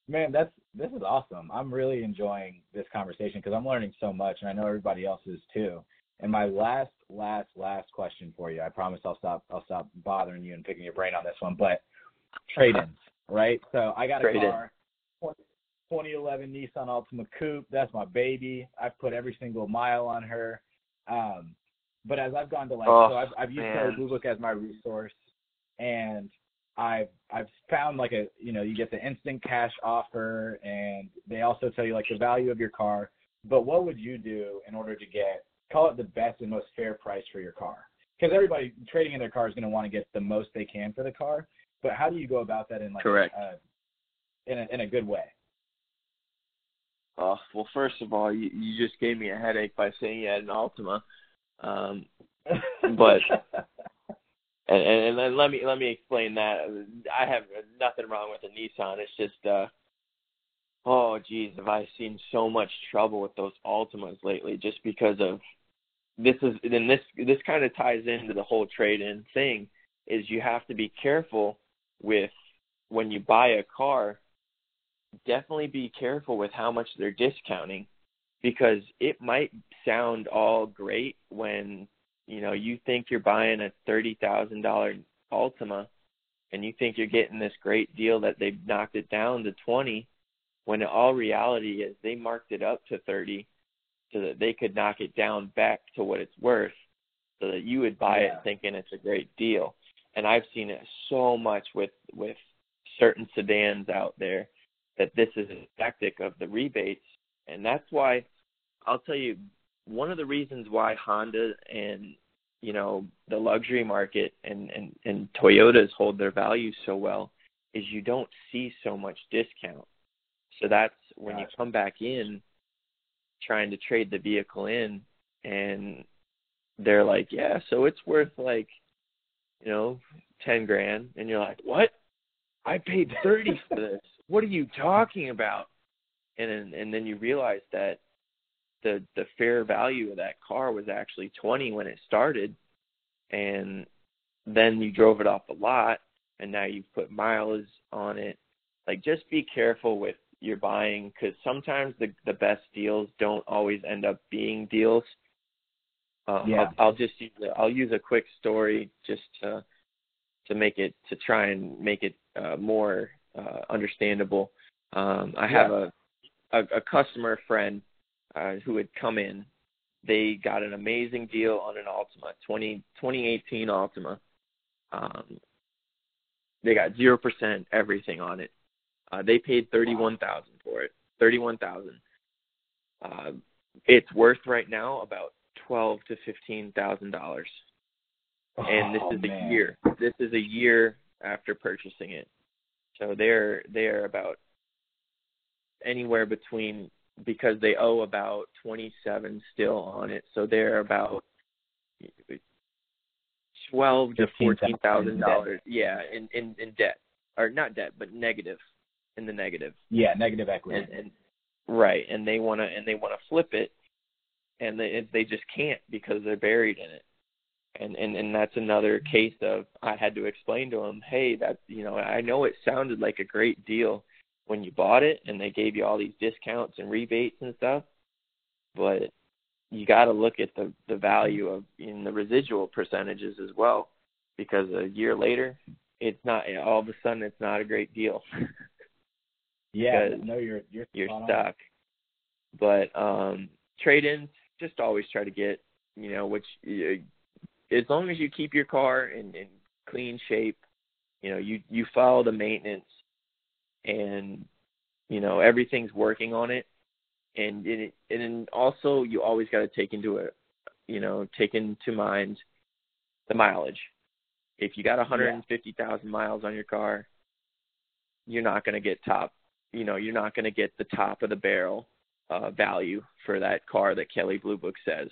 man, that's this is awesome. I'm really enjoying this conversation because I'm learning so much, and I know everybody else is too. And my last, last, last question for you. I promise I'll stop. I'll stop bothering you and picking your brain on this one. But trade-ins, right? So I got a Trade-in. car, 2011 Nissan Altima Coupe. That's my baby. I've put every single mile on her. Um, but as I've gone to like, Oh, so I've, I've used man. Blue Book as my resource, and I've I've found like a you know you get the instant cash offer, and they also tell you like the value of your car. But what would you do in order to get call it the best and most fair price for your car? Because everybody trading in their car is going to want to get the most they can for the car. But how do you go about that in like Correct. Uh, in a in a good way? Oh, well, first of all, you, you just gave me a headache by saying you had an Altima. Um, But- and, and and let me let me explain that. I have nothing wrong with a Nissan. It's just, uh, oh, geez, have I seen so much trouble with those Altimas lately? Just because of this is then this this kind of ties into the whole trade-in thing. Is you have to be careful with when you buy a car. Definitely be careful with how much they're discounting because it might sound all great when you know you think you're buying a thirty thousand dollar Altima and you think you're getting this great deal that they've knocked it down to twenty when in all reality is they marked it up to thirty so that they could knock it down back to what it's worth so that you would buy Yeah. it thinking it's a great deal and i've seen it so much with with certain sedans out there that this is a tactic of the rebates and that's why I'll tell you one of the reasons why Honda and you know the luxury market and and and Toyotas hold their value so well is you don't see so much discount. So that's when you come back in trying to trade the vehicle in and they're like, "Yeah, so it's worth like you know, 10 grand." And you're like, "What? I paid 30 for this. What are you talking about?" And then and then you realize that the the fair value of that car was actually 20 when it started and then you drove it off the lot and now you've put miles on it like just be careful with your buying cuz sometimes the the best deals don't always end up being deals um, Yeah. I'll, I'll just use a, I'll use a quick story just to to make it to try and make it uh, more uh, understandable um, I have a, a a customer friend uh, who had come in. They got an amazing deal on an Altima, 20, 2018 Altima. Um, they got zero percent everything on it. Uh, they paid thirty one thousand for it. Thirty one thousand. Uh, it's worth right now about twelve to fifteen thousand dollars, and this Oh, is a year. This is a year after purchasing it. So they're they're about anywhere between because they owe about 27 still on it. So they're about 12 to 14 thousand dollars. Yeah, in, in in debt or not debt, but negative in the negative. Yeah, negative equity. And, and right, and they want to and they want to flip it, and they they just can't because they're buried in it. And and and that's another case of I had to explain to them, hey, that you know I know it sounded like a great deal when you bought it and they gave you all these discounts and rebates and stuff, but you got to look at the the value of in the residual percentages as well because a year later it's not all of a sudden it's not a great deal yeah, no, you're you're you're spot on. stuck but um trade ins just always try to get you know which as long as you keep your car in in clean shape you know you you follow the maintenance and you know everything's working on it. And it, and also you always got to take into a you know take into mind the mileage. If you got 150,000 miles on your car you're not going to get top you know you're not going to get the top of the barrel uh value for that car that Kelley Blue Book says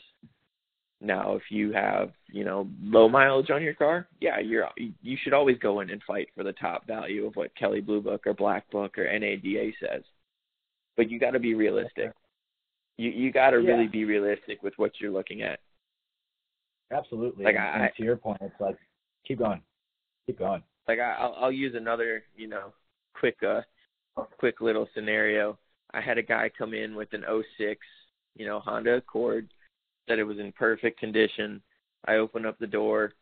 Now, if you have, you know, low mileage on your car, yeah, you're you should always go in and fight for the top value of what Kelley Blue Book or Black Book or NADA says. But you got to be realistic. You you got to Yeah. really be realistic with what you're looking at. Absolutely. Like, and, I- and to your point, it's like keep going, keep going. like I, I'll, I'll use another, you know, quick, uh, quick little scenario. I had a guy come in with an 06, you know, Honda Accord, said it was in perfect condition. I open up the door,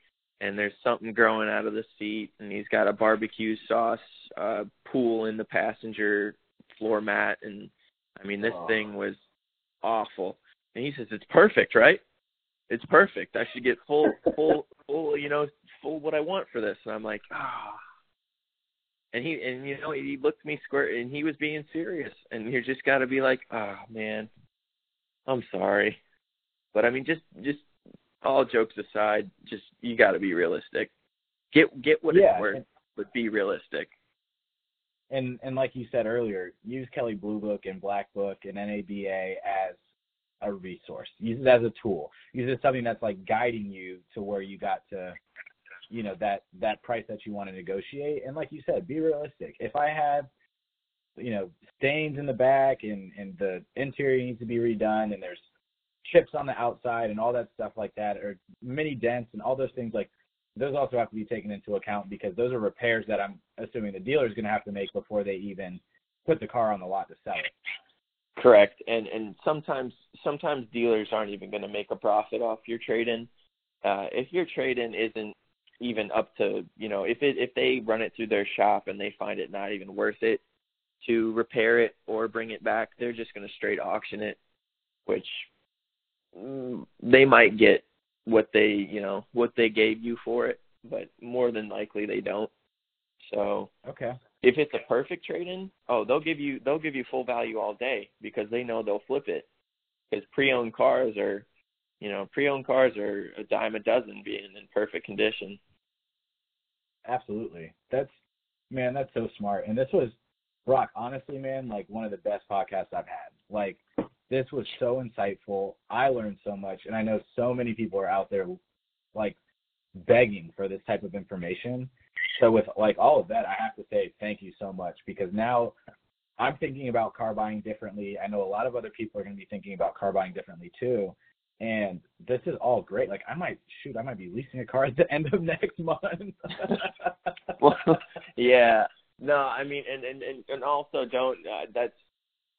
and there's something growing out of the seat, and he's got a barbecue sauce uh, pool in the passenger floor mat, and I mean, this Oh. thing was awful. And he says it's perfect, right? It's perfect. I should get full, full, full, you know, full what I want for this. And I'm like, ah. And he, and you know, he looked me square, and he was being serious. And you just got to be like, oh man, I'm sorry, but I mean, just, just all jokes aside, just you got to be realistic. Get, get what Yeah, it's worth, and- but be realistic. and and like you said earlier, use Kelley Blue Book and Black Book and NADA as a resource. Use it as a tool. Use it as something that's like guiding you to where you got to, you know, that that price that you want to negotiate. And like you said, be realistic. If I have, you know, stains in the back and and the interior needs to be redone and there's chips on the outside and all that stuff like that, or mini dents and all those things like those also have to be taken into account because those are repairs that I'm assuming the dealer is going to have to make before they even put the car on the lot to sell it. Correct. And and sometimes sometimes dealers aren't even going to make a profit off your trade in. Uh if your trade in isn't even up to, you know, if it if they run it through their shop and they find it not even worth it to repair it or bring it back, they're just going to straight auction it, which Mm, they might get what they, you know, what they gave you for it, but more than likely they don't. So, Okay. if it's a perfect trade in, oh, they'll give you they'll give you full value all day because they know they'll flip it. Because pre-owned cars are, you know, pre-owned cars are a dime a dozen being in perfect condition. Absolutely. That's man, that's so smart. And this was Brock, honestly, man, like one of the best podcasts I've had. Like this was so insightful. I learned so much and I know so many people are out there like begging for this type of information. So with like all of that, I have to say thank you so much because now I'm thinking about car buying differently. I know a lot of other people are going to be thinking about car buying differently too. And this is all great. Like I might shoot, I might be leasing a car at the end of next month. well, yeah, no, I mean, and and and, and also don't. Uh, that's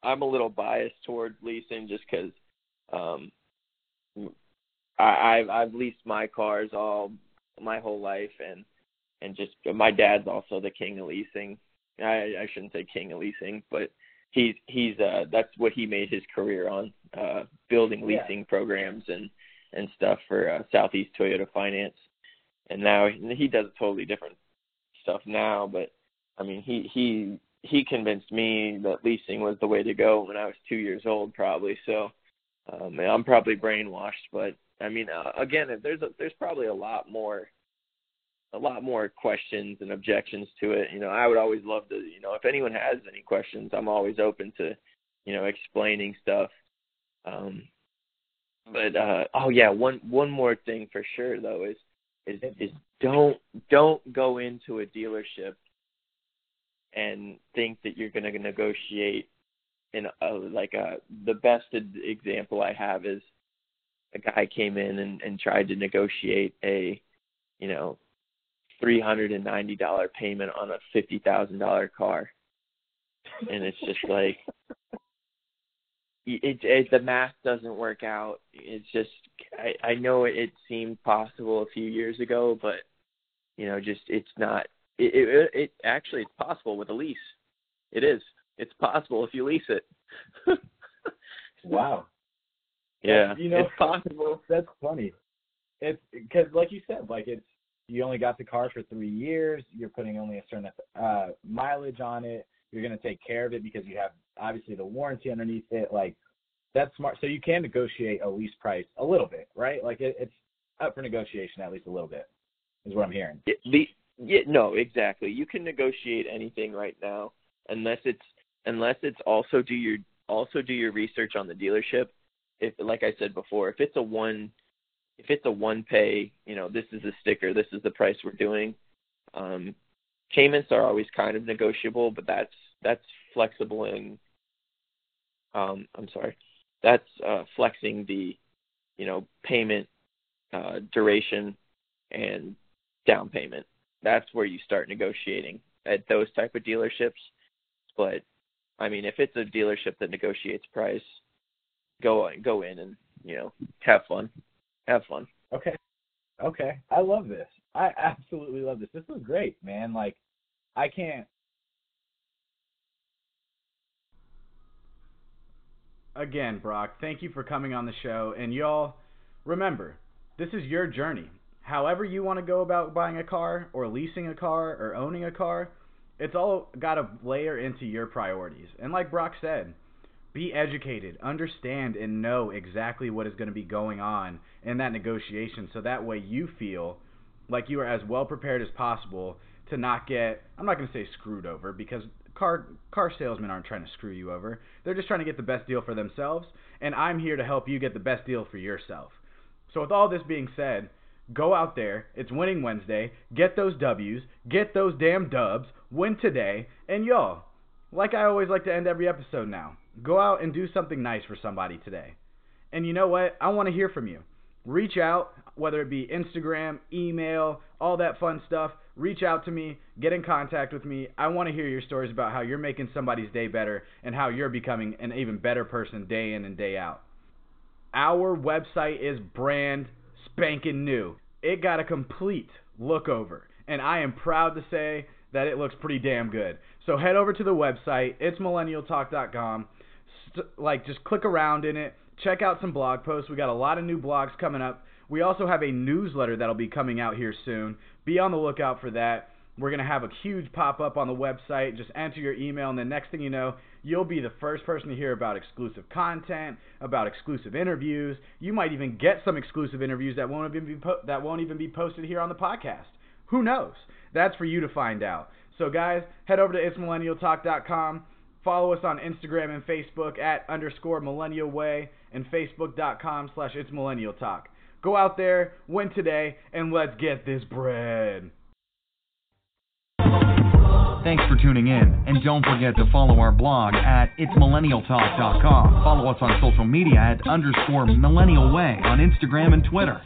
I'm a little biased toward leasing just because um, I I've, I've leased my cars all my whole life, and and just my dad's also the king of leasing. I I shouldn't say king of leasing, but he's he's uh that's what he made his career on uh building Yeah. leasing programs and and stuff for uh, Southeast Toyota Finance and now he does totally different stuff now but I mean he he he convinced me that leasing was the way to go when I was 2 years old probably so um I'm probably brainwashed but I mean uh, again there's a, there's probably a lot more a lot more questions and objections to it. You know, I would always love to, you know, if anyone has any questions, I'm always open to, you know, explaining stuff. Um but uh oh yeah, one one more thing for sure though is is is don't don't go into a dealership and think that you're going to negotiate in a, like a the best example I have is a guy came in and and tried to negotiate a you know three hundred and ninety dollar payment on a fifty thousand dollar car. And it's just like it, it the math doesn't work out. It's just i i know it, it seemed possible a few years ago but you know just it's not it, it it actually it's possible with a lease it is it's possible if you lease it wow. yeah You know- it's possible That's funny. It's because, like you said, like it's you only got the car for three years. You're putting only a certain uh, mileage on it. You're going to take care of it because you have obviously the warranty underneath it. Like that's smart. So you can negotiate a lease price a little bit, right? Like it, it's up for negotiation at least a little bit, is what I'm hearing. The yeah no exactly you can negotiate anything right now unless it's unless it's also do your also do your research on the dealership if like i said before if it's a one if it's a one pay, you know, this is a sticker, this is the price we're doing. Um, payments are always kind of negotiable, but that's that's flexible and um, I'm sorry, that's uh, flexing the you know payment uh, duration and down payment. That's where you start negotiating at those type of dealerships. But I mean, if it's a dealership that negotiates price, go go in and you know have fun, have fun. Okay, okay, I love this. I absolutely love this. This is great, man. Like, I can't. Again, Brock, thank you for coming on the show. And y'all, remember, this is your journey. However, you want to go about buying a car, or leasing a car, or owning a car, it's all got to layer into your priorities. And like Brock said, be educated, understand, and know exactly what is going to be going on in that negotiation so that way you feel like you are as well prepared as possible to not get I'm not going to say screwed over because car car salesmen aren't trying to screw you over. They're just trying to get the best deal for themselves and I'm here to help you get the best deal for yourself. So with all this being said, go out there. It's winning Wednesday. Get those W's, get those damn dubs, win today, and y'all, like I always like to end every episode now, go out and do something nice for somebody today. And you know what? I want to hear from you. Reach out, whether it be Instagram, email, all that fun stuff. Reach out to me, get in contact with me. I want to hear your stories about how you're making somebody's day better and how you're becoming an even better person day in and day out. Our website is brand spanking new. It got a complete look over, and I am proud to say that it looks pretty damn good. So head over to the website, it's millennialtalk.com. St- like just click around in it, check out some blog posts. We got a lot of new blogs coming up. We also have a newsletter that'll be coming out here soon. Be on the lookout for that. We're going to have a huge pop up on the website. Just enter your email, and the next thing you know, you'll be the first person to hear about exclusive content, about exclusive interviews. You might even get some exclusive interviews that won't even be po- that won't even be posted here on the podcast. Who knows? That's for you to find out. So, guys, head over to itsmillennialtalk.com. Follow us on Instagram and Facebook at underscore millennial way and facebook.com slash it's millennial talk. Go out there, win today, and let's get this bread. Thanks for tuning in, and don't forget to follow our blog at itsmillennialtalk.com. Follow us on social media at underscore millennial way on Instagram and Twitter.